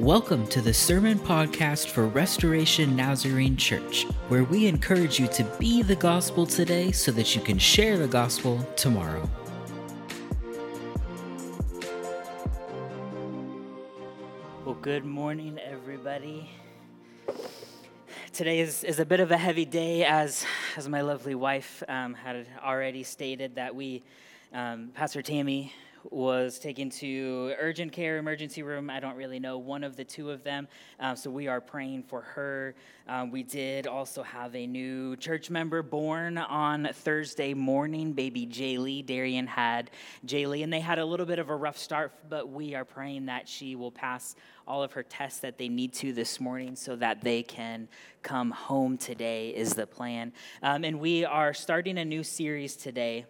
Welcome to the Sermon Podcast for Restoration Nazarene Church, where we encourage you to be the gospel today so that you can share the gospel tomorrow. Well, good morning, everybody. Today is, is a bit of a heavy day, as, as my lovely wife um, had already stated, that we, um, Pastor Tammy, was taken to urgent care, emergency room. I don't really know, one of the two of them. Um, so we are praying for her. Um, we did also have a new church member born on Thursday morning, baby Jaylee. Darian had Jaylee, and they had a little bit of a rough start, but we are praying that she will pass all of her tests that they need to this morning so that they can come home today, is the plan. Um, and we are starting a new series today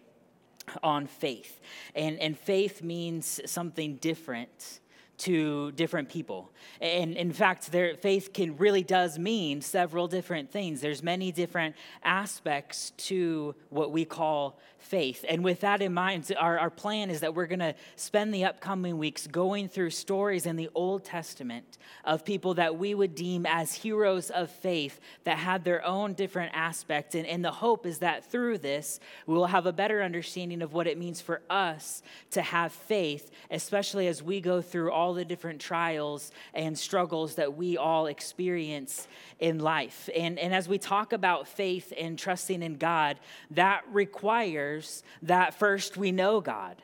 on faith. And, and faith means something different to different people. And in fact, their faith can really does mean several different things. There's many different aspects to what we call faith. And with that in mind, our, our plan is that we're going to spend the upcoming weeks going through stories in the Old Testament of people that we would deem as heroes of faith that had their own different aspects. And, and the hope is that through this, we will have a better understanding of what it means for us to have faith, especially as we go through all the different trials and struggles that we all experience in life. And, and as we talk about faith and trusting in God, that requires that first we know God.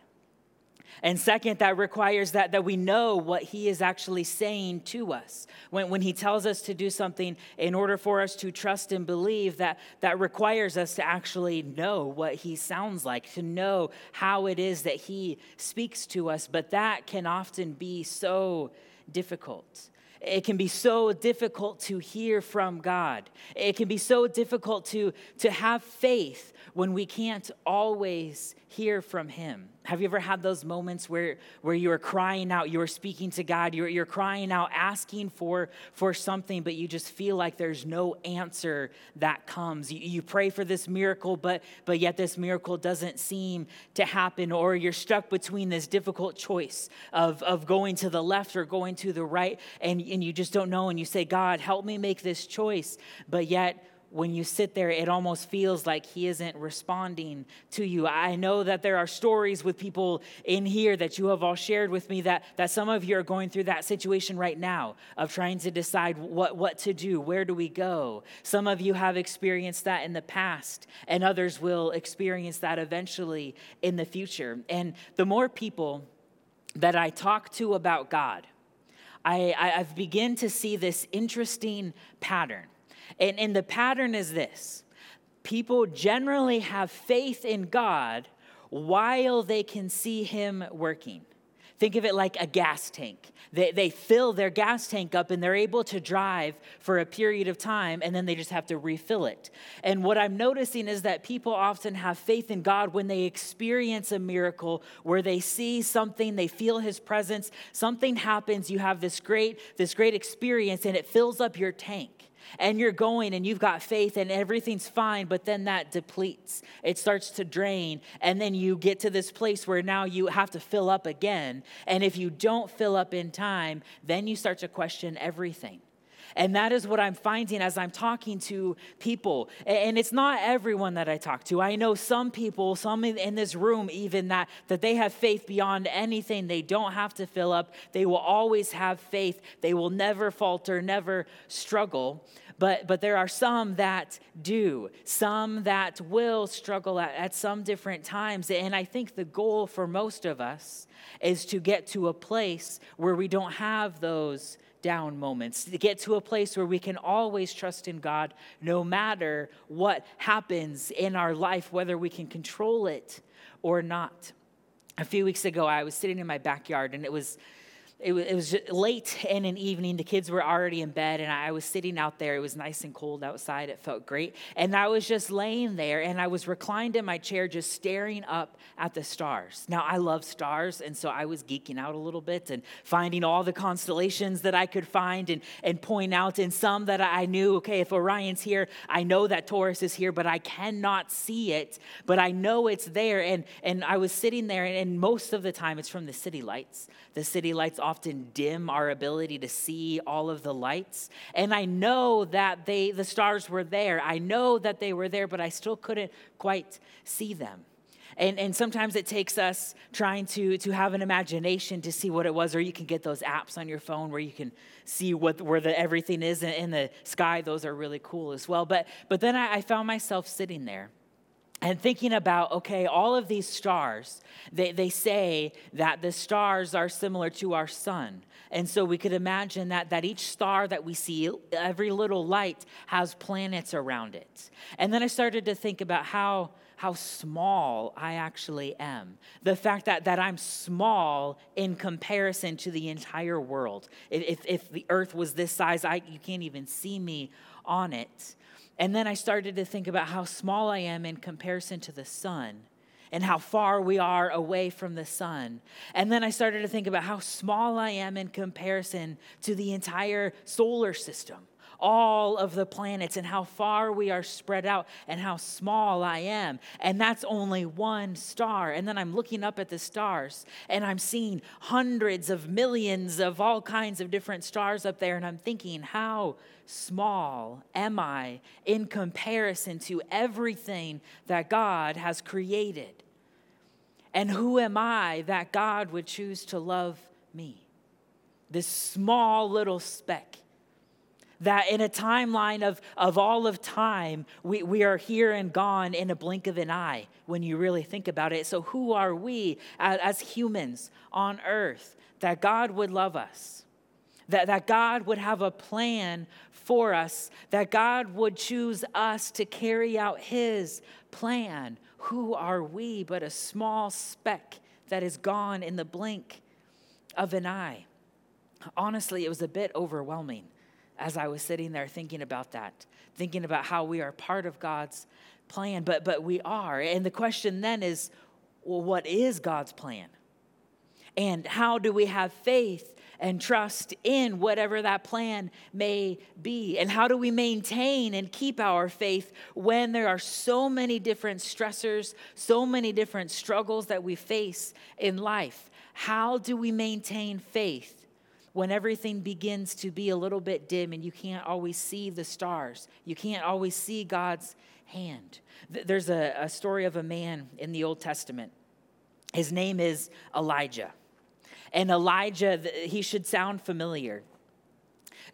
And second, that requires that, that we know what he is actually saying to us. When, when he tells us to do something, in order for us to trust and believe, that, that requires us to actually know what he sounds like, to know how it is that he speaks to us. But that can often be so difficult. It can be so difficult to hear from God. It can be so difficult to, to have faith when we can't always hear from Him. Have you ever had those moments where, where you are crying out, you are speaking to God, you're, you're crying out, asking for, for something, but you just feel like there's no answer that comes? You, you pray for this miracle, but, but yet this miracle doesn't seem to happen, or you're stuck between this difficult choice of, of going to the left or going to the right, and, and you just don't know, and you say, God, help me make this choice, but yet when you sit there, it almost feels like he isn't responding to you. I know that there are stories with people in here that you have all shared with me that, that some of you are going through that situation right now of trying to decide what, what to do, where do we go. Some of you have experienced that in the past, and others will experience that eventually in the future. And the more people that I talk to about God, I, I've begun to see this interesting pattern and, and the pattern is this people generally have faith in God while they can see Him working. Think of it like a gas tank. They, they fill their gas tank up and they're able to drive for a period of time and then they just have to refill it. And what I'm noticing is that people often have faith in God when they experience a miracle where they see something, they feel his presence, something happens, you have this great this great experience and it fills up your tank and you're going and you've got faith and everything's fine, but then that depletes. It starts to drain. And then you get to this place where now you have to fill up again. And if you don't fill up in time, then you start to question everything. And that is what I'm finding as I'm talking to people. And it's not everyone that I talk to. I know some people, some in this room even, that, that they have faith beyond anything. They don't have to fill up. They will always have faith. They will never falter, never struggle. But, but there are some that do, some that will struggle at, at some different times. And I think the goal for most of us is to get to a place where we don't have those down moments, to get to a place where we can always trust in God no matter what happens in our life, whether we can control it or not. A few weeks ago, I was sitting in my backyard and it was it was, it was late in an evening. The kids were already in bed, and I was sitting out there. It was nice and cold outside. It felt great. And I was just laying there, and I was reclined in my chair, just staring up at the stars. Now, I love stars, and so I was geeking out a little bit and finding all the constellations that I could find and, and point out. And some that I knew, okay, if Orion's here, I know that Taurus is here, but I cannot see it, but I know it's there. And, and I was sitting there, and, and most of the time it's from the city lights. The city lights often dim our ability to see all of the lights. And I know that they, the stars were there. I know that they were there, but I still couldn't quite see them. And, and sometimes it takes us trying to, to have an imagination to see what it was, or you can get those apps on your phone where you can see what, where the, everything is in, in the sky. Those are really cool as well. But, but then I, I found myself sitting there and thinking about okay all of these stars they, they say that the stars are similar to our sun. And so we could imagine that, that each star that we see every little light has planets around it. And then i started to think about how how small I actually am. The fact that, that I'm small in comparison to the entire world. If, if the earth was this size, I, you can't even see me on it. And then I started to think about how small I am in comparison to the sun and how far we are away from the sun. And then I started to think about how small I am in comparison to the entire solar system all of the planets and how far we are spread out and how small I am. And that's only one star. And then I'm looking up at the stars and I'm seeing hundreds of millions of all kinds of different stars up there. And I'm thinking, how small am I in comparison to everything that God has created? And who am I that God would choose to love me? This small little speck that in a timeline of, of all of time, we, we are here and gone in a blink of an eye when you really think about it. So, who are we as, humans on earth that God would love us? That, that God would have a plan for us, that God would choose us to carry out His plan. Who are we but a small speck that is gone in the blink of an eye? Honestly, it was a bit overwhelming as I was sitting there thinking about that, thinking about how we are part of God's plan, but, but we are. And the question then is well, what is God's plan? And how do we have faith and trust in whatever that plan may be? And how do we maintain and keep our faith when there are so many different stressors, so many different struggles that we face in life? How do we maintain faith when everything begins to be a little bit dim and you can't always see the stars, you can't always see God's hand. There's a, a story of a man in the Old Testament. His name is Elijah. And Elijah, he should sound familiar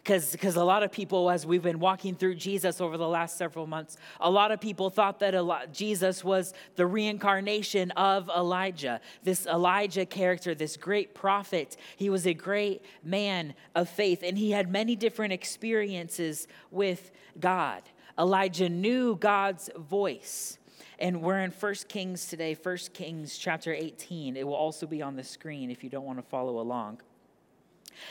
because a lot of people, as we've been walking through Jesus over the last several months, a lot of people thought that Jesus was the reincarnation of Elijah. This Elijah character, this great prophet, he was a great man of faith, and he had many different experiences with God. Elijah knew God's voice. And we're in 1 Kings today, 1 Kings chapter 18. It will also be on the screen if you don't want to follow along.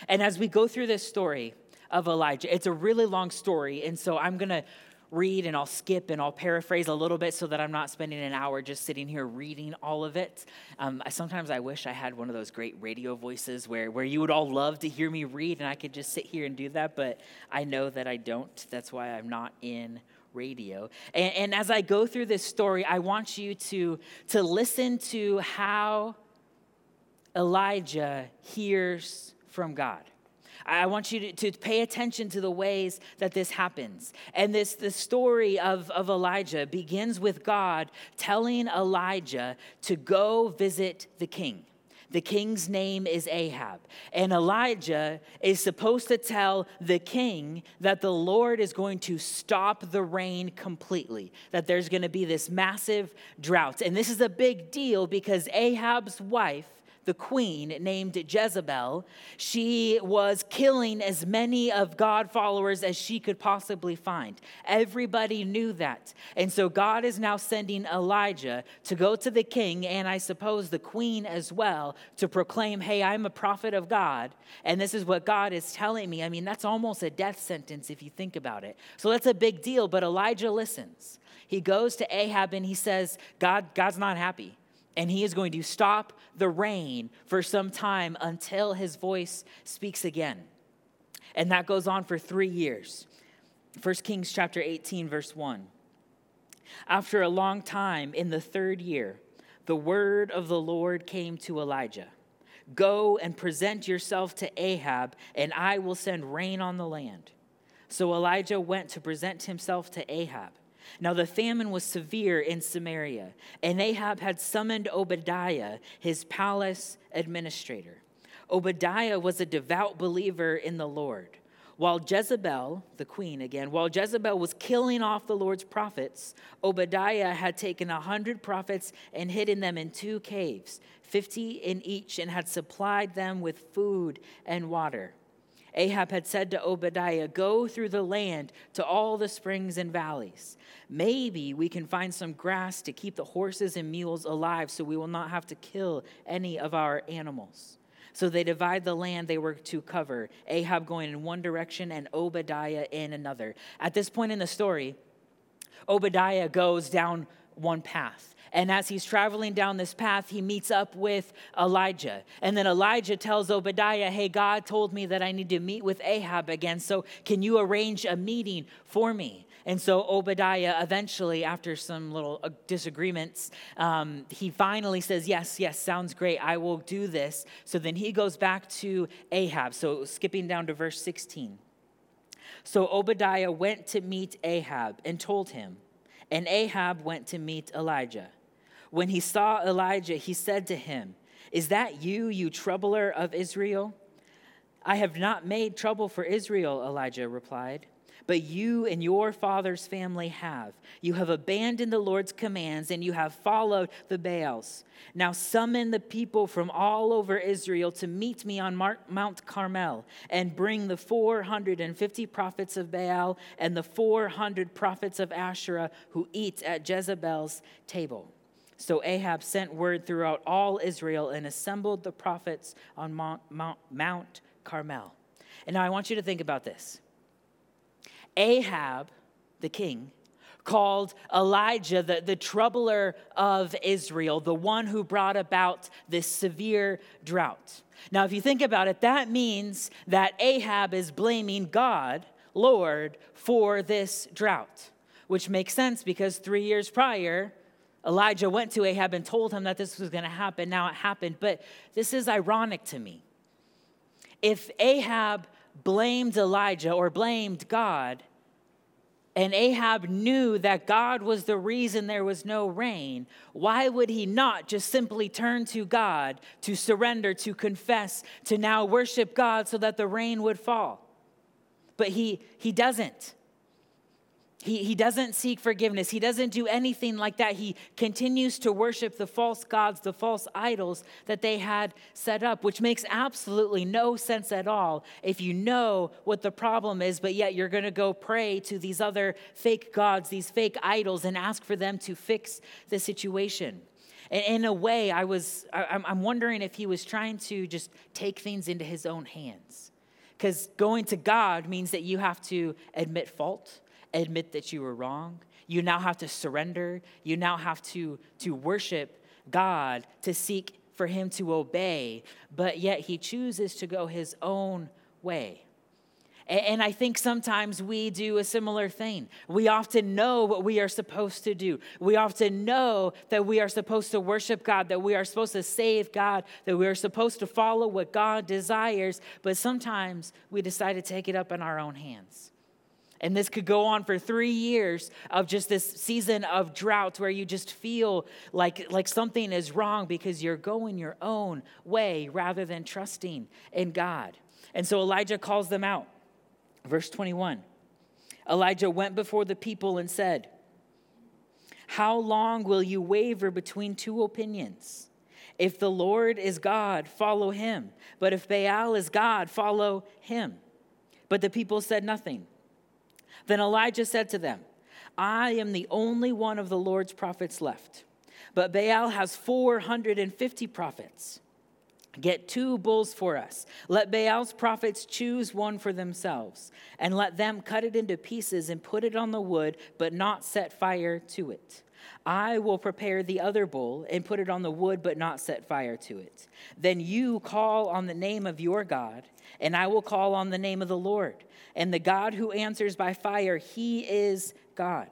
And as we go through this story, of Elijah. It's a really long story, and so I'm going to read and I'll skip and I'll paraphrase a little bit so that I'm not spending an hour just sitting here reading all of it. Um, sometimes I wish I had one of those great radio voices where, where you would all love to hear me read and I could just sit here and do that, but I know that I don't. That's why I'm not in radio. And, and as I go through this story, I want you to, to listen to how Elijah hears from God. I want you to, to pay attention to the ways that this happens. And this the story of, of Elijah begins with God telling Elijah to go visit the king. The king's name is Ahab. And Elijah is supposed to tell the king that the Lord is going to stop the rain completely, that there's going to be this massive drought. And this is a big deal because Ahab's wife the queen named Jezebel, she was killing as many of God followers as she could possibly find. Everybody knew that. And so God is now sending Elijah to go to the king and I suppose the queen as well to proclaim, hey, I'm a prophet of God. And this is what God is telling me. I mean, that's almost a death sentence if you think about it. So that's a big deal. But Elijah listens. He goes to Ahab and he says, God, God's not happy and he is going to stop the rain for some time until his voice speaks again. And that goes on for three years. 1 Kings chapter 18, verse 1. After a long time, in the third year, the word of the Lord came to Elijah Go and present yourself to Ahab, and I will send rain on the land. So Elijah went to present himself to Ahab. Now the famine was severe in Samaria, and Ahab had summoned Obadiah, his palace administrator. Obadiah was a devout believer in the Lord. While Jezebel, the queen again, while Jezebel was killing off the Lord's prophets, Obadiah had taken a hundred prophets and hidden them in two caves, fifty in each, and had supplied them with food and water. Ahab had said to Obadiah, Go through the land to all the springs and valleys. Maybe we can find some grass to keep the horses and mules alive so we will not have to kill any of our animals. So they divide the land they were to cover, Ahab going in one direction and Obadiah in another. At this point in the story, Obadiah goes down one path. And as he's traveling down this path, he meets up with Elijah. And then Elijah tells Obadiah, Hey, God told me that I need to meet with Ahab again. So can you arrange a meeting for me? And so Obadiah, eventually, after some little uh, disagreements, um, he finally says, Yes, yes, sounds great. I will do this. So then he goes back to Ahab. So skipping down to verse 16. So Obadiah went to meet Ahab and told him, and Ahab went to meet Elijah. When he saw Elijah, he said to him, Is that you, you troubler of Israel? I have not made trouble for Israel, Elijah replied but you and your father's family have. You have abandoned the Lord's commands and you have followed the Baals. Now summon the people from all over Israel to meet me on Mount Carmel and bring the 450 prophets of Baal and the 400 prophets of Asherah who eat at Jezebel's table. So Ahab sent word throughout all Israel and assembled the prophets on Mount, Mount, Mount Carmel. And now I want you to think about this. Ahab, the king, called Elijah the, the troubler of Israel, the one who brought about this severe drought. Now, if you think about it, that means that Ahab is blaming God, Lord, for this drought, which makes sense because three years prior, Elijah went to Ahab and told him that this was going to happen. Now it happened. But this is ironic to me. If Ahab blamed Elijah or blamed God, and Ahab knew that God was the reason there was no rain, why would he not just simply turn to God to surrender, to confess, to now worship God so that the rain would fall? But he, he doesn't. He, he doesn't seek forgiveness. He doesn't do anything like that. He continues to worship the false gods, the false idols that they had set up, which makes absolutely no sense at all if you know what the problem is, but yet you're going to go pray to these other fake gods, these fake idols, and ask for them to fix the situation. And in a way, I was, I'm wondering if he was trying to just take things into his own hands. Because going to God means that you have to admit fault admit that you were wrong. You now have to surrender. You now have to, to worship God, to seek for Him to obey, but yet He chooses to go His own way. And I think sometimes we do a similar thing. We often know what we are supposed to do. We often know that we are supposed to worship God, that we are supposed to save God, that we are supposed to follow what God desires, but sometimes we decide to take it up in our own hands. And this could go on for three years of just this season of drought where you just feel like, like something is wrong because you're going your own way rather than trusting in God. And so Elijah calls them out. Verse 21 Elijah went before the people and said, How long will you waver between two opinions? If the Lord is God, follow him. But if Baal is God, follow him. But the people said nothing. Then Elijah said to them, I am the only one of the Lord's prophets left, but Baal has 450 prophets. Get two bulls for us. Let Baal's prophets choose one for themselves, and let them cut it into pieces and put it on the wood, but not set fire to it. I will prepare the other bull and put it on the wood, but not set fire to it. Then you call on the name of your God, and I will call on the name of the Lord. And the God who answers by fire, he is God.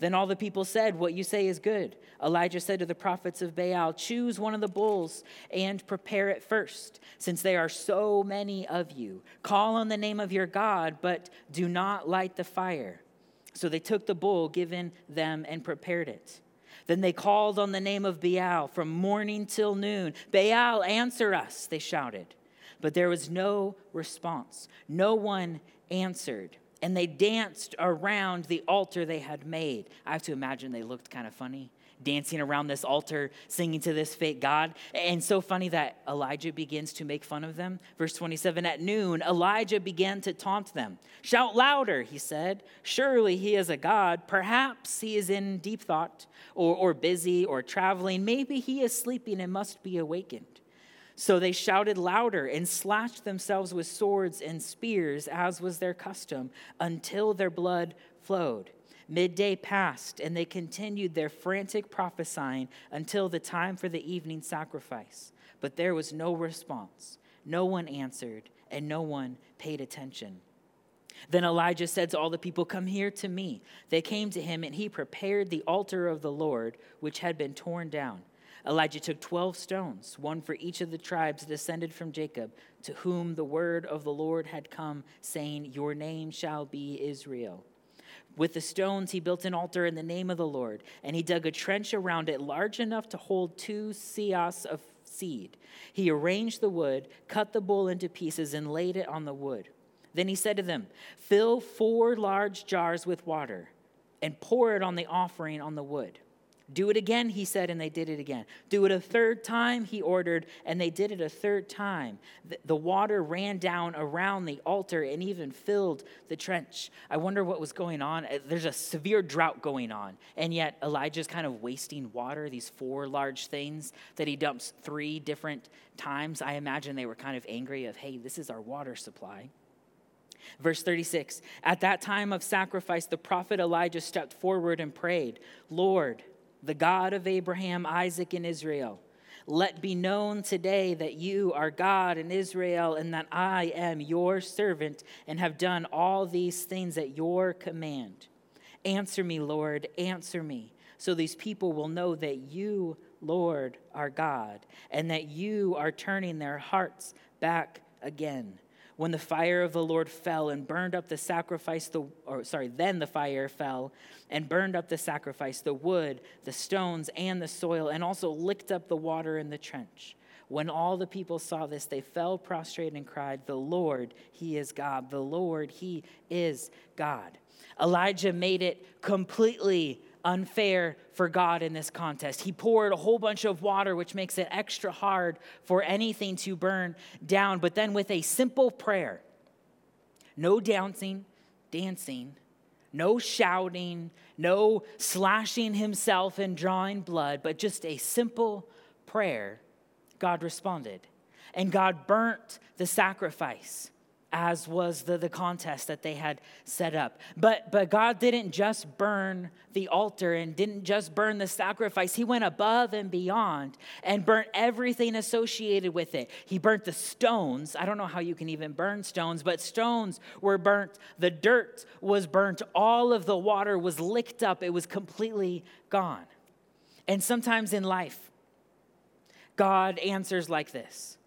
Then all the people said, What you say is good. Elijah said to the prophets of Baal, Choose one of the bulls and prepare it first, since there are so many of you. Call on the name of your God, but do not light the fire. So they took the bull given them and prepared it. Then they called on the name of Baal from morning till noon. Baal, answer us, they shouted. But there was no response. No one answered and they danced around the altar they had made. I have to imagine they looked kind of funny, dancing around this altar, singing to this fake God. And so funny that Elijah begins to make fun of them. Verse 27 At noon, Elijah began to taunt them. Shout louder, he said. Surely he is a God. Perhaps he is in deep thought, or, or busy, or traveling. Maybe he is sleeping and must be awakened. So they shouted louder and slashed themselves with swords and spears, as was their custom, until their blood flowed. Midday passed, and they continued their frantic prophesying until the time for the evening sacrifice. But there was no response. No one answered, and no one paid attention. Then Elijah said to all the people, Come here to me. They came to him, and he prepared the altar of the Lord, which had been torn down. Elijah took 12 stones, one for each of the tribes descended from Jacob, to whom the word of the Lord had come, saying, Your name shall be Israel. With the stones, he built an altar in the name of the Lord, and he dug a trench around it large enough to hold two seahs of seed. He arranged the wood, cut the bull into pieces, and laid it on the wood. Then he said to them, Fill four large jars with water, and pour it on the offering on the wood. Do it again, he said, and they did it again. Do it a third time, he ordered, and they did it a third time. The water ran down around the altar and even filled the trench. I wonder what was going on. Uh, there's a severe drought going on, and yet Elijah's kind of wasting water, these four large things that he dumps three different times. I imagine they were kind of angry of, hey, this is our water supply. Verse 36 At that time of sacrifice, the prophet Elijah stepped forward and prayed, Lord, the God of Abraham, Isaac, and Israel. Let be known today that you are God in Israel, and that I am your servant, and have done all these things at your command. Answer me, Lord, answer me, so these people will know that you, Lord, are God, and that you are turning their hearts back again when the fire of the Lord fell and burned up the sacrifice, the, or sorry, then the fire fell and burned up the sacrifice, the wood, the stones, and the soil, and also licked up the water in the trench. When all the people saw this, they fell prostrate and cried, The Lord, He is God. The Lord, He is God. Elijah made it completely unfair for God in this contest. He poured a whole bunch of water, which makes it extra hard for anything to burn down. But then, with a simple prayer, no dancing, dancing, no shouting, no slashing himself and drawing blood, but just a simple prayer, God responded. And God burnt the sacrifice as was the, the contest that they had set up. But, but God didn't just burn the altar and didn't just burn the sacrifice. He went above and beyond and burnt everything associated with it. He burnt the stones. I don't know how you can even burn stones, but stones were burnt. The dirt was burnt. All of the water was licked up. It was completely gone. And sometimes in life, God answers like this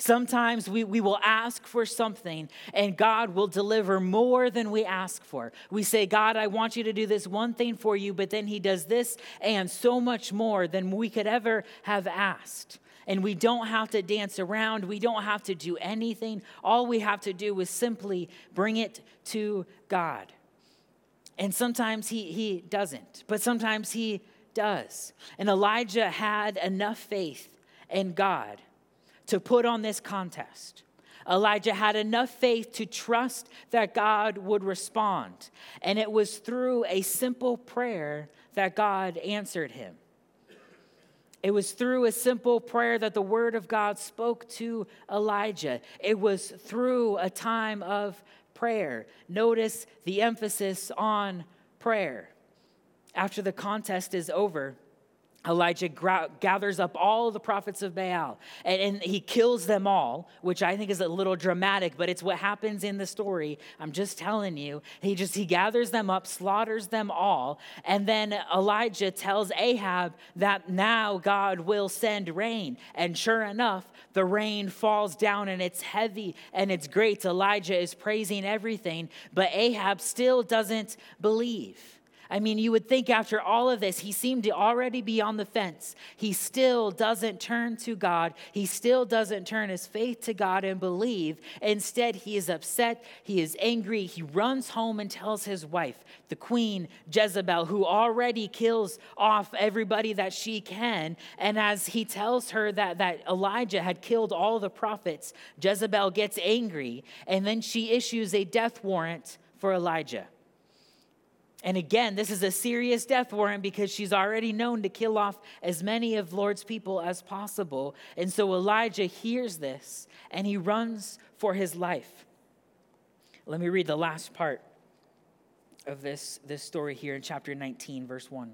Sometimes we, we will ask for something and God will deliver more than we ask for. We say, God, I want you to do this one thing for you, but then He does this and so much more than we could ever have asked. And we don't have to dance around, we don't have to do anything. All we have to do is simply bring it to God. And sometimes He, he doesn't, but sometimes He does. And Elijah had enough faith in God to put on this contest. Elijah had enough faith to trust that God would respond. And it was through a simple prayer that God answered him. It was through a simple prayer that the word of God spoke to Elijah. It was through a time of prayer. Notice the emphasis on prayer. After the contest is over, Elijah gathers up all the prophets of Baal and, and, he kills them all, which I think is a little dramatic, but it's what happens in the story. I'm just telling you. He just he gathers them up, slaughters them all, and then Elijah tells Ahab that now God will send rain. And sure enough, the rain falls down and it's heavy and it's great. Elijah is praising everything, but Ahab still doesn't believe. I mean, you would think after all of this, he seemed to already be on the fence. He still doesn't turn to God. He still doesn't turn his faith to God and believe. Instead, he is upset. He is angry. He runs home and tells his wife, the queen Jezebel, who already kills off everybody that she can. And as he tells her that, that Elijah had killed all the prophets, Jezebel gets angry and then she issues a death warrant for Elijah. And again, this is a serious death warrant because she's already known to kill off as many of Lord's people as possible. And so Elijah hears this and he runs for his life. Let me read the last part of this, this story here in chapter 19, verse 1.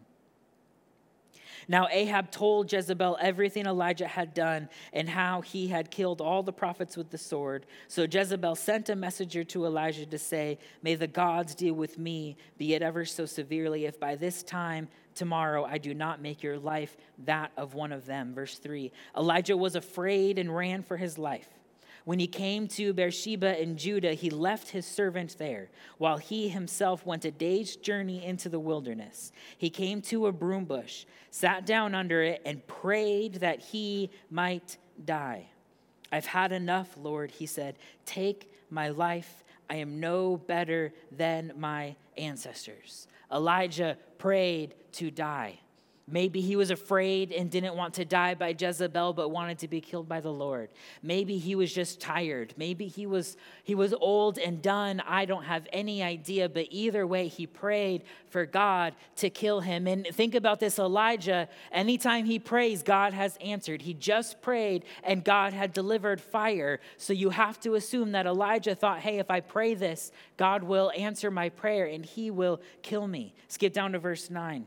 Now Ahab told Jezebel everything Elijah had done and how he had killed all the prophets with the sword. So Jezebel sent a messenger to Elijah to say, May the gods deal with me, be it ever so severely, if by this time tomorrow I do not make your life that of one of them. Verse 3 Elijah was afraid and ran for his life. When he came to Beersheba in Judah, he left his servant there, while he himself went a day's journey into the wilderness. He came to a broom bush, sat down under it, and prayed that he might die. I've had enough, Lord, he said. Take my life. I am no better than my ancestors. Elijah prayed to die. Maybe he was afraid and didn't want to die by Jezebel but wanted to be killed by the Lord. Maybe he was just tired. Maybe he was he was old and done. I don't have any idea, but either way he prayed for God to kill him. And think about this Elijah, anytime he prays, God has answered. He just prayed and God had delivered fire. So you have to assume that Elijah thought, "Hey, if I pray this, God will answer my prayer and he will kill me." Skip down to verse 9.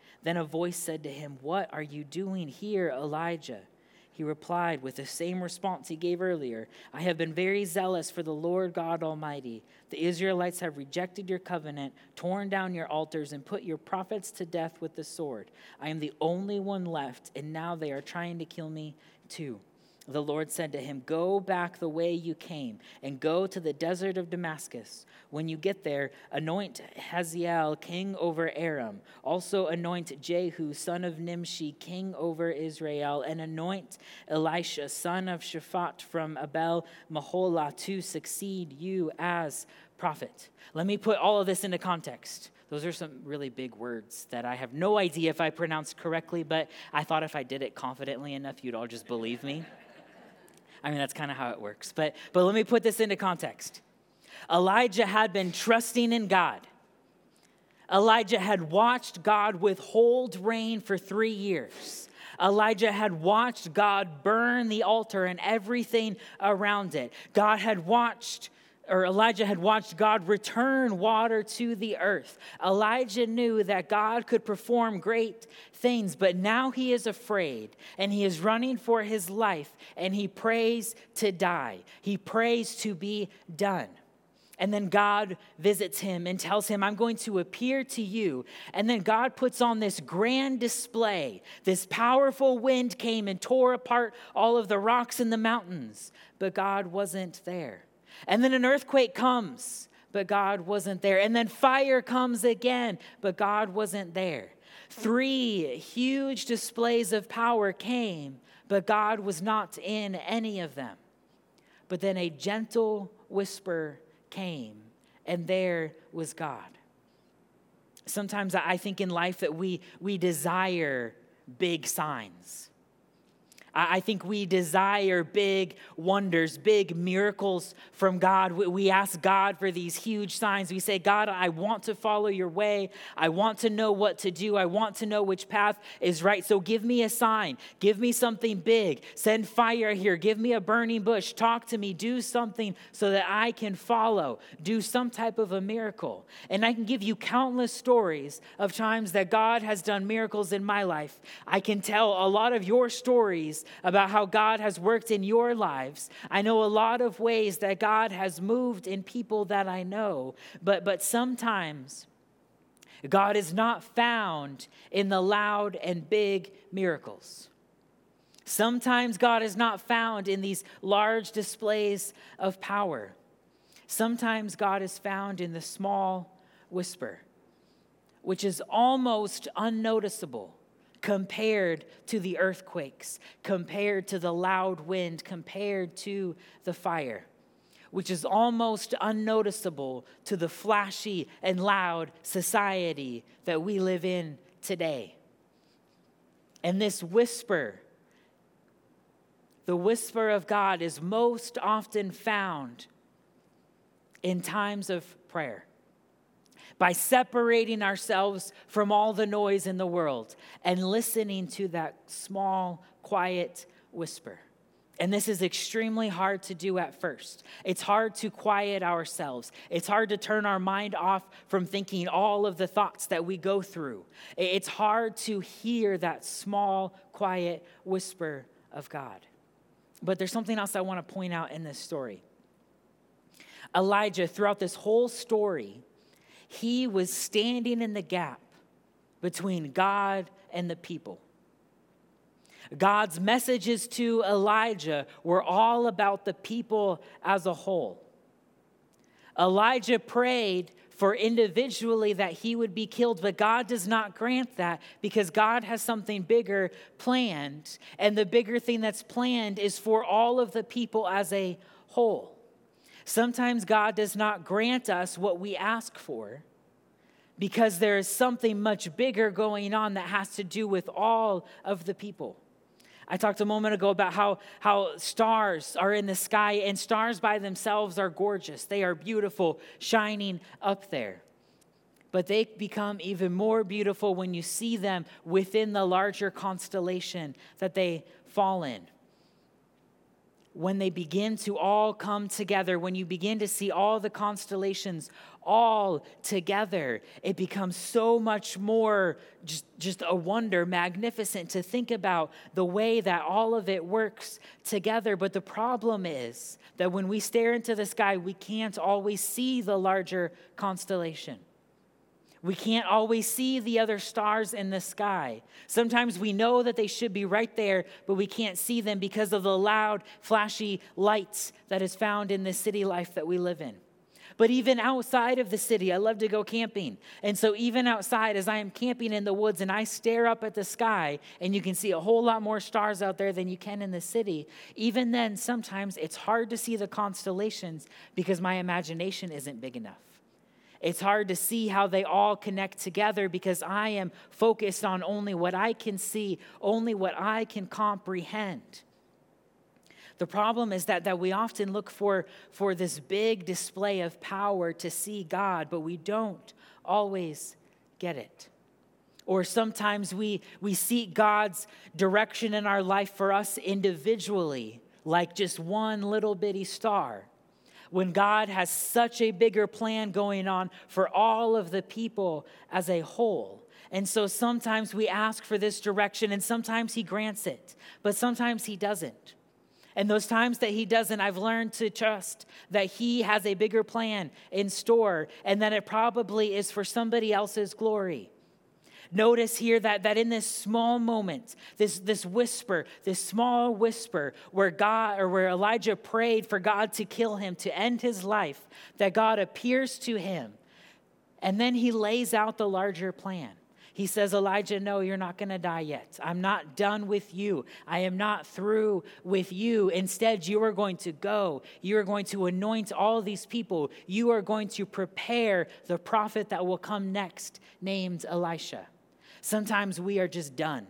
Then a voice said to him, What are you doing here, Elijah? He replied with the same response he gave earlier I have been very zealous for the Lord God Almighty. The Israelites have rejected your covenant, torn down your altars, and put your prophets to death with the sword. I am the only one left, and now they are trying to kill me too. The Lord said to him, Go back the way you came and go to the desert of Damascus. When you get there, anoint Hazael king over Aram. Also anoint Jehu son of Nimshi king over Israel, and anoint Elisha son of Shaphat from Abel Meholah to succeed you as prophet. Let me put all of this into context. Those are some really big words that I have no idea if I pronounced correctly, but I thought if I did it confidently enough, you'd all just believe me. I mean, that's kind of how it works. But, but let me put this into context. Elijah had been trusting in God. Elijah had watched God withhold rain for three years. Elijah had watched God burn the altar and everything around it. God had watched or Elijah had watched God return water to the earth. Elijah knew that God could perform great things, but now he is afraid and he is running for his life and he prays to die. He prays to be done. And then God visits him and tells him, I'm going to appear to you. And then God puts on this grand display. This powerful wind came and tore apart all of the rocks in the mountains, but God wasn't there. And then an earthquake comes, but God wasn't there. And then fire comes again, but God wasn't there. Three huge displays of power came, but God was not in any of them. But then a gentle whisper came, and there was God. Sometimes I think in life that we, we desire big signs. I think we desire big wonders, big miracles from God. We ask God for these huge signs. We say, God, I want to follow your way. I want to know what to do. I want to know which path is right. So give me a sign. Give me something big. Send fire here. Give me a burning bush. Talk to me. Do something so that I can follow. Do some type of a miracle. And I can give you countless stories of times that God has done miracles in my life. I can tell a lot of your stories about how God has worked in your lives. I know a lot of ways that God has moved in people that I know, but, but sometimes God is not found in the loud and big miracles. Sometimes God is not found in these large displays of power. Sometimes God is found in the small whisper, which is almost unnoticeable compared to the earthquakes, compared to the loud wind, compared to the fire, which is almost unnoticeable to the flashy and loud society that we live in today. And this whisper, the whisper of God, is most often found in times of prayer by separating ourselves from all the noise in the world and listening to that small, quiet whisper. And this is extremely hard to do at first. It's hard to quiet ourselves. It's hard to turn our mind off from thinking all of the thoughts that we go through. It's hard to hear that small, quiet whisper of God. But there's something else I want to point out in this story. Elijah, throughout this whole story, he was standing in the gap between God and the people. God's messages to Elijah were all about the people as a whole. Elijah prayed for individually that he would be killed, but God does not grant that because God has something bigger planned. And the bigger thing that's planned is for all of the people as a whole. Sometimes God does not grant us what we ask for because there is something much bigger going on that has to do with all of the people. I talked a moment ago about how, how stars are in the sky, and stars by themselves are gorgeous. They are beautiful, shining up there. But they become even more beautiful when you see them within the larger constellation that they fall in when they begin to all come together, when you begin to see all the constellations all together, it becomes so much more just, just a wonder, magnificent to think about the way that all of it works together. But the problem is that when we stare into the sky, we can't always see the larger constellation. We can't always see the other stars in the sky. Sometimes we know that they should be right there, but we can't see them because of the loud, flashy lights that is found in the city life that we live in. But even outside of the city, I love to go camping. And so, even outside, as I am camping in the woods and I stare up at the sky, and you can see a whole lot more stars out there than you can in the city, even then, sometimes it's hard to see the constellations because my imagination isn't big enough. It's hard to see how they all connect together because I am focused on only what I can see, only what I can comprehend. The problem is that, that we often look for, for this big display of power to see God, but we don't always get it. Or sometimes we, we seek God's direction in our life for us individually, like just one little bitty star when God has such a bigger plan going on for all of the people as a whole. And so sometimes we ask for this direction, and sometimes He grants it, but sometimes He doesn't. And those times that he doesn't, I've learned to trust that he has a bigger plan in store and that it probably is for somebody else's glory. Notice here that, that in this small moment, this, this whisper, this small whisper where God or where Elijah prayed for God to kill him, to end his life, that God appears to him. And then he lays out the larger plan. He says, Elijah, no, you're not going to die yet. I'm not done with you. I am not through with you. Instead, you are going to go. You are going to anoint all these people. You are going to prepare the prophet that will come next, named Elisha. Sometimes we are just done.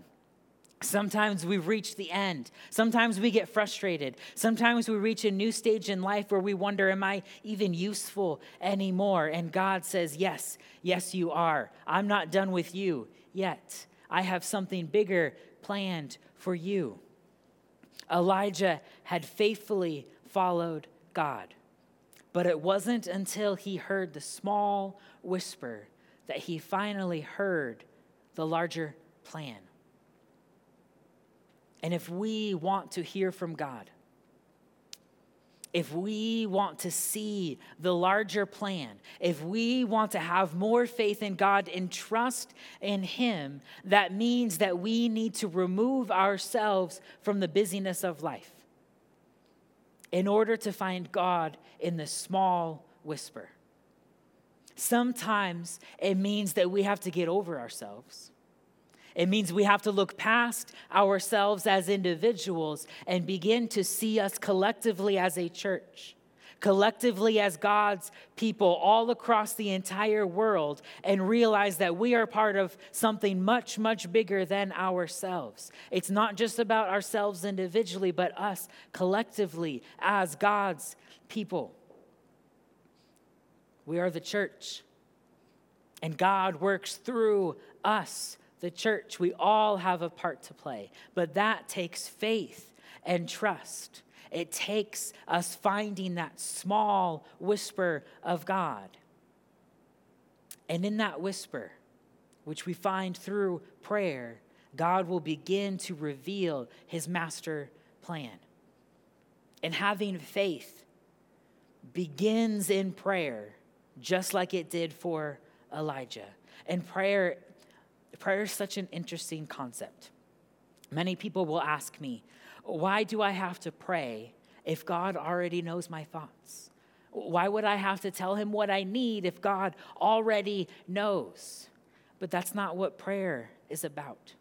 Sometimes we reach the end. Sometimes we get frustrated. Sometimes we reach a new stage in life where we wonder, Am I even useful anymore? And God says, Yes, yes, you are. I'm not done with you yet. I have something bigger planned for you. Elijah had faithfully followed God, but it wasn't until he heard the small whisper that he finally heard the larger plan. And if we want to hear from God, if we want to see the larger plan, if we want to have more faith in God and trust in Him, that means that we need to remove ourselves from the busyness of life in order to find God in the small whisper. Sometimes it means that we have to get over ourselves. It means we have to look past ourselves as individuals and begin to see us collectively as a church, collectively as God's people all across the entire world, and realize that we are part of something much, much bigger than ourselves. It's not just about ourselves individually, but us collectively as God's people. We are the church. And God works through us, the church. We all have a part to play. But that takes faith and trust. It takes us finding that small whisper of God. And in that whisper, which we find through prayer, God will begin to reveal his master plan. And having faith begins in prayer just like it did for Elijah. And prayer, prayer is such an interesting concept. Many people will ask me, why do I have to pray if God already knows my thoughts? Why would I have to tell him what I need if God already knows? But that's not what prayer is about.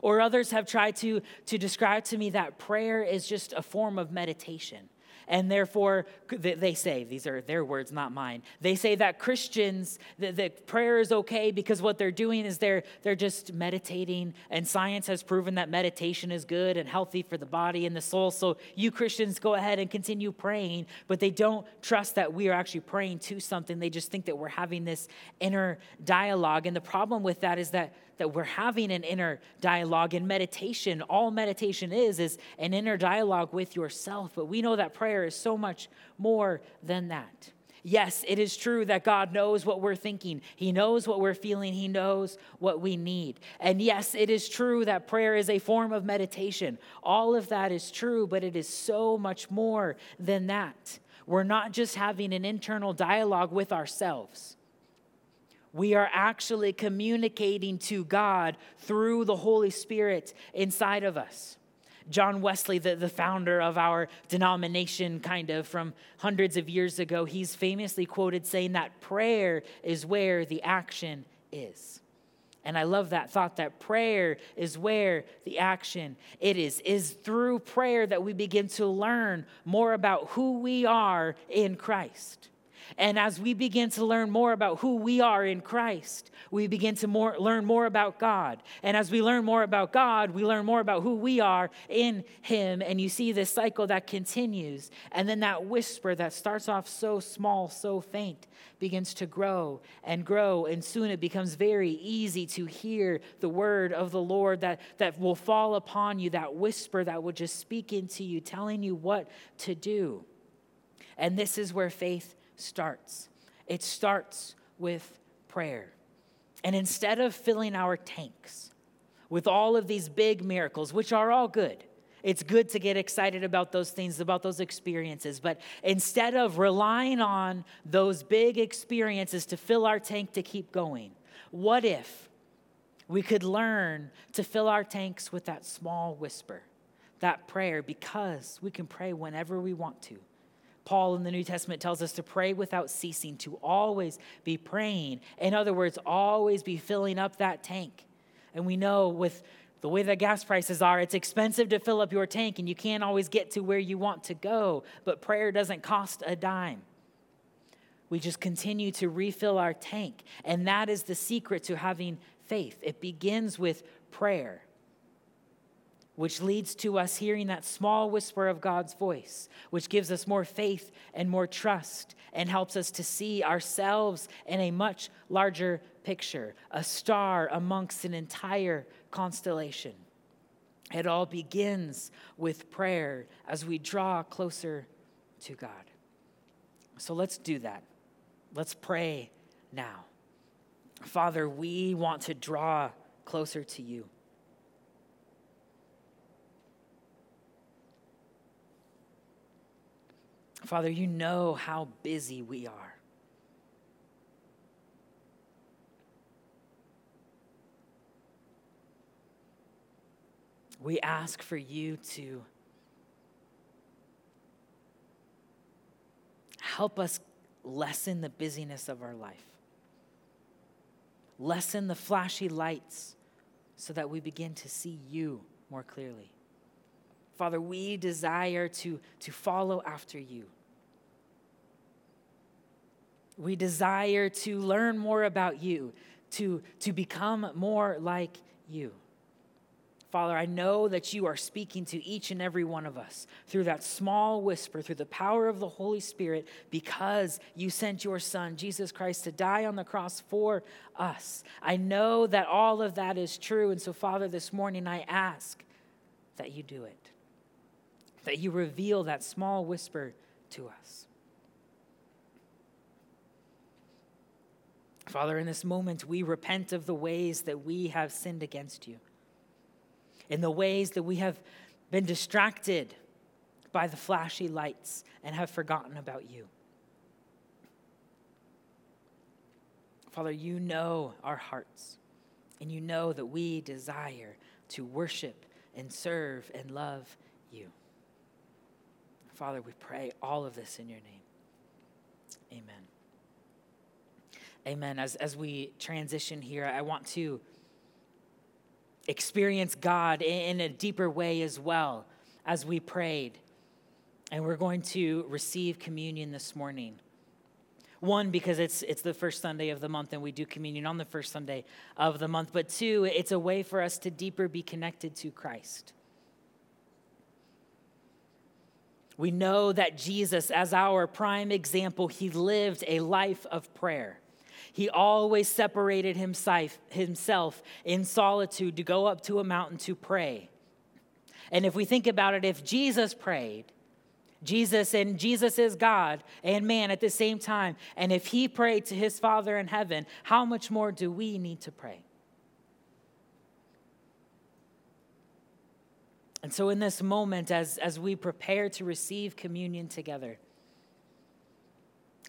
Or others have tried to, to describe to me that prayer is just a form of meditation and therefore they say these are their words not mine. They say that christians that, that prayer is okay because what they're doing is they're they're just meditating. And science has proven that meditation is good and healthy for the body and the soul. So you christians go ahead and continue praying but they don't trust that we are actually praying to something. They just think that we're having this inner dialogue. And the problem with that is that that we're having an inner dialogue in meditation. All meditation is is an inner dialogue with yourself, but we know that prayer is so much more than that. Yes, it is true that God knows what we're thinking. He knows what we're feeling. He knows what we need. And yes, it is true that prayer is a form of meditation. All of that is true, but it is so much more than that. We're not just having an internal dialogue with ourselves we are actually communicating to God through the Holy Spirit inside of us. John Wesley, the, the founder of our denomination, kind of from hundreds of years ago, he's famously quoted saying that prayer is where the action is. And I love that thought that prayer is where the action it is. Is through prayer that we begin to learn more about who we are in Christ. And as we begin to learn more about who we are in Christ, we begin to more, learn more about God. And as we learn more about God, we learn more about who we are in Him. And you see this cycle that continues. And then that whisper that starts off so small, so faint, begins to grow and grow. And soon it becomes very easy to hear the word of the Lord that, that will fall upon you, that whisper that will just speak into you, telling you what to do. And this is where faith starts. It starts with prayer. And instead of filling our tanks with all of these big miracles, which are all good, It's good to get excited about those things, about those experiences. But instead of relying on those big experiences to fill our tank to keep going, what if we could learn to fill our tanks with that small whisper, that prayer, because we can pray whenever we want to? Paul in the New Testament tells us to pray without ceasing, to always be praying. In other words, always be filling up that tank. And we know with the way that gas prices are, it's expensive to fill up your tank and you can't always get to where you want to go, but prayer doesn't cost a dime. We just continue to refill our tank. And that is the secret to having faith. It begins with prayer which leads to us hearing that small whisper of God's voice, which gives us more faith and more trust and helps us to see ourselves in a much larger picture, a star amongst an entire constellation. It all begins with prayer as we draw closer to God. So let's do that. Let's pray now. Father, we want to draw closer to you. Father, you know how busy we are. We ask for you to help us lessen the busyness of our life, lessen the flashy lights so that we begin to see you more clearly. Father, we desire to, to follow after you. We desire to learn more about you, to, to become more like you. Father, I know that you are speaking to each and every one of us through that small whisper, through the power of the Holy Spirit, because you sent your Son, Jesus Christ, to die on the cross for us. I know that all of that is true. And so, Father, this morning I ask that you do it, that you reveal that small whisper to us. Father, in this moment, we repent of the ways that we have sinned against you, in the ways that we have been distracted by the flashy lights and have forgotten about you. Father, you know our hearts, and you know that we desire to worship and serve and love you. Father, we pray all of this in your name. Amen. Amen. As, as we transition here, I want to experience God in, a deeper way as well as we prayed. And we're going to receive communion this morning. One, because it's, it's the first Sunday of the month and we do communion on the first Sunday of the month. But two, it's a way for us to deeper be connected to Christ. We know that Jesus, as our prime example, he lived a life of prayer. He always separated himself, in solitude to go up to a mountain to pray. And if we think about it, if Jesus prayed, Jesus and Jesus is God and man at the same time, and if he prayed to his Father in heaven, how much more do we need to pray? And so, in this moment, as, as we prepare to receive communion together,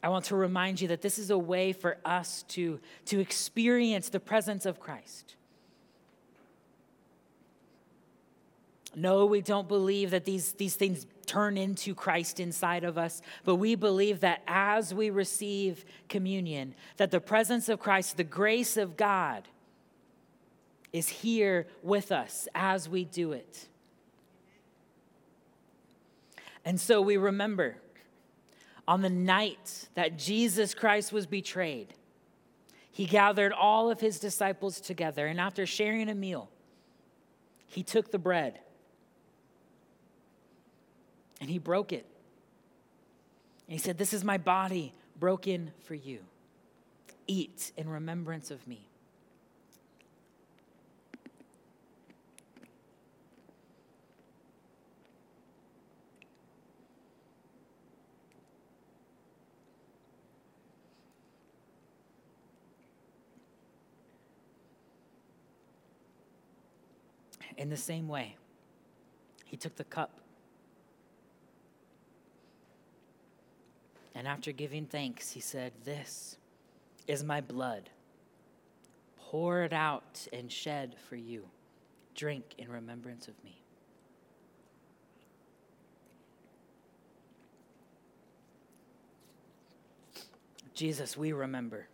I want to remind you that this is a way for us to, to experience the presence of Christ. No, we don't believe that these, these things turn into Christ inside of us, but we believe that as we receive communion, that the presence of Christ, the grace of God, is here with us as we do it. And so we remember on the night that Jesus Christ was betrayed, he gathered all of his disciples together, and after sharing a meal, he took the bread and he broke it. And he said, This is my body broken for you. Eat in remembrance of me. In the same way, He took the cup. And after giving thanks, he said, This is my blood, poured out and shed for you. Drink in remembrance of me. Jesus, we remember.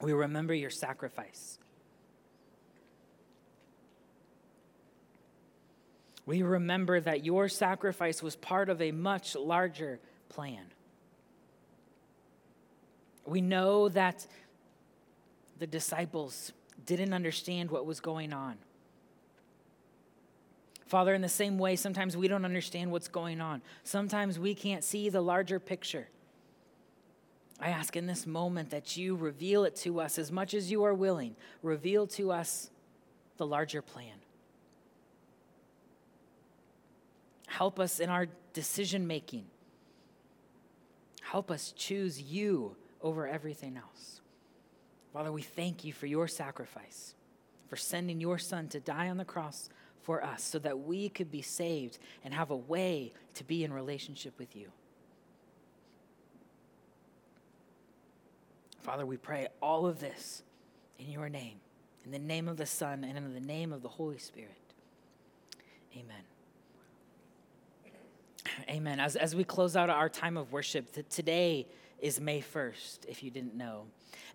We remember your sacrifice. We remember that your sacrifice was part of a much larger plan. We know that the disciples didn't understand what was going on. Father, in the same way, sometimes we don't understand what's going on. Sometimes we can't see the larger picture. I ask in this moment that you reveal it to us as much as you are willing. Reveal to us the larger plan. Help us in our decision making. Help us choose you over everything else. Father, we thank you for your sacrifice, for sending your son to die on the cross for us so that we could be saved and have a way to be in relationship with you. Father, we pray all of this in your name, in the name of the Son, and in the name of the Holy Spirit. Amen. Amen. As, as we close out our time of worship, today is May 1st, if you didn't know.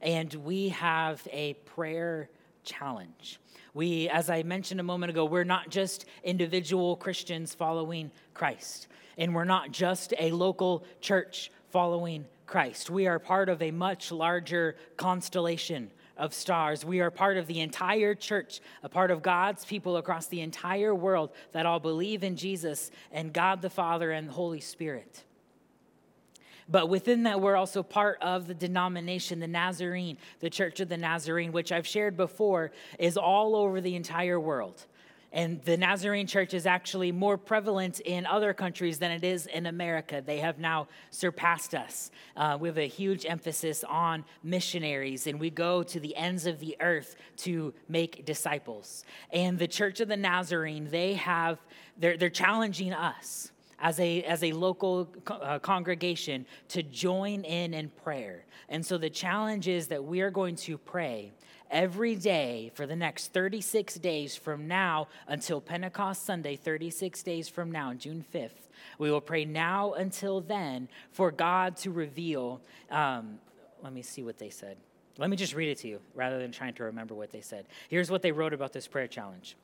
And we have a prayer challenge. We, as I mentioned a moment ago, we're not just individual Christians following Christ, and we're not just a local church following Christ. We are part of a much larger constellation of stars. We are part of the entire church, a part of God's people across the entire world that all believe in Jesus and God the Father and the Holy Spirit. But within that, we're also part of the denomination, the Nazarene, the Church of the Nazarene, which I've shared before, is all over the entire world. And the Nazarene church is actually more prevalent in other countries than it is in America. They have now surpassed us. Uh, we have a huge emphasis on missionaries, and we go to the ends of the earth to make disciples. And the Church of the Nazarene, they have, they're, they're challenging us as a, as a local uh, congregation to join in in prayer. And so the challenge is that we are going to pray every day for the next 36 days from now until Pentecost Sunday, 36 days from now, June 5th. We will pray now until then for God to reveal. Um, let me see what they said. Let me just read it to you rather than trying to remember what they said. Here's what they wrote about this prayer challenge.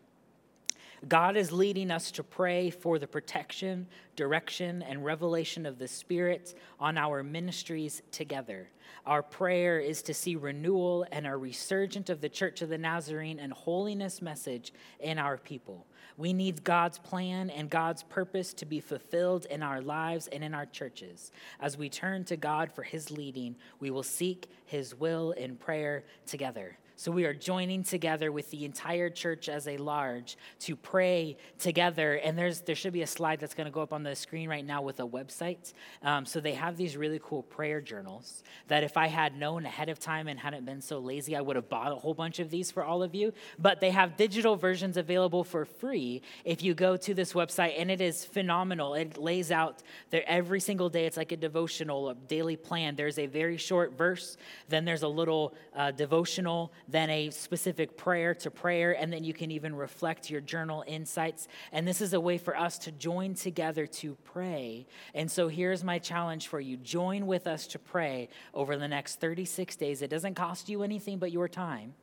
God is leading us to pray for the protection, direction, and revelation of the Spirit on our ministries together. Our prayer is to see renewal and a resurgent of the Church of the Nazarene and holiness message in our people. We need God's plan and God's purpose to be fulfilled in our lives and in our churches. As we turn to God for His leading, we will seek His will in prayer together. So we are joining together with the entire church as a large to pray together. And there's there should be a slide that's going to go up on the screen right now with a website. Um, so they have these really cool prayer journals that if I had known ahead of time and hadn't been so lazy, I would have bought a whole bunch of these for all of you. But they have digital versions available for free if you go to this website, and it is phenomenal. It lays out every single day. It's like a devotional, a daily plan. There's a very short verse, then there's a little uh, devotional then a specific prayer to prayer, and then you can even reflect your journal insights. And this is a way for us to join together to pray. And so here's my challenge for you join with us to pray over the next 36 days. It doesn't cost you anything but your time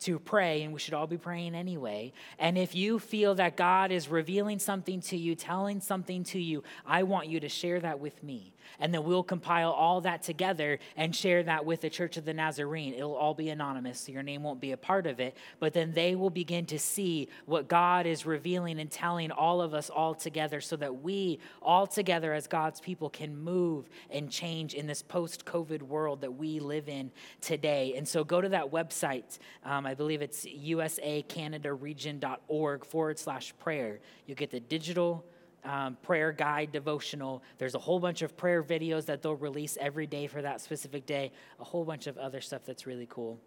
to pray, and we should all be praying anyway. And if you feel that God is revealing something to you, telling something to you, I want you to share that with me. And then we'll compile all that together and share that with the Church of the Nazarene. It'll all be anonymous, so your name won't be a part of it. But then they will begin to see what God is revealing and telling all of us all together so that we all together as God's people can move and change in this post COVID world that we live in today. And so go to that website. Um, I believe it's usacanadaregion.org forward slash prayer. You get the digital um, prayer guide devotional. There's a whole bunch of prayer videos that they'll release every day for that specific day, a whole bunch of other stuff that's really cool.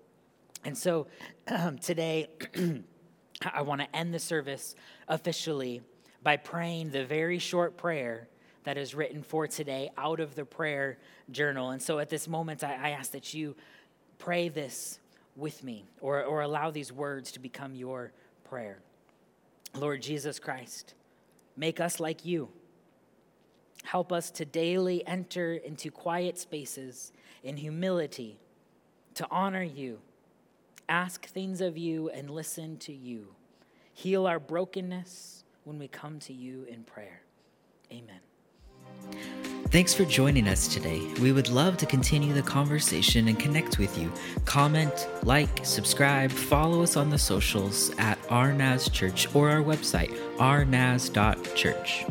And so um, today, I want to end the service officially by praying the very short prayer that is written for today out of the prayer journal. And so at this moment, I, I ask that you pray this with me or, or allow these words to become your prayer. Lord Jesus Christ, make us like you. Help us to daily enter into quiet spaces in humility, to honor you, ask things of you, and listen to you. Heal our brokenness when we come to you in prayer. Amen. Thanks for joining us today. We would love to continue the conversation and connect with you. Comment, like, subscribe, follow us on the socials at RNAS Church or our website, rnas.church.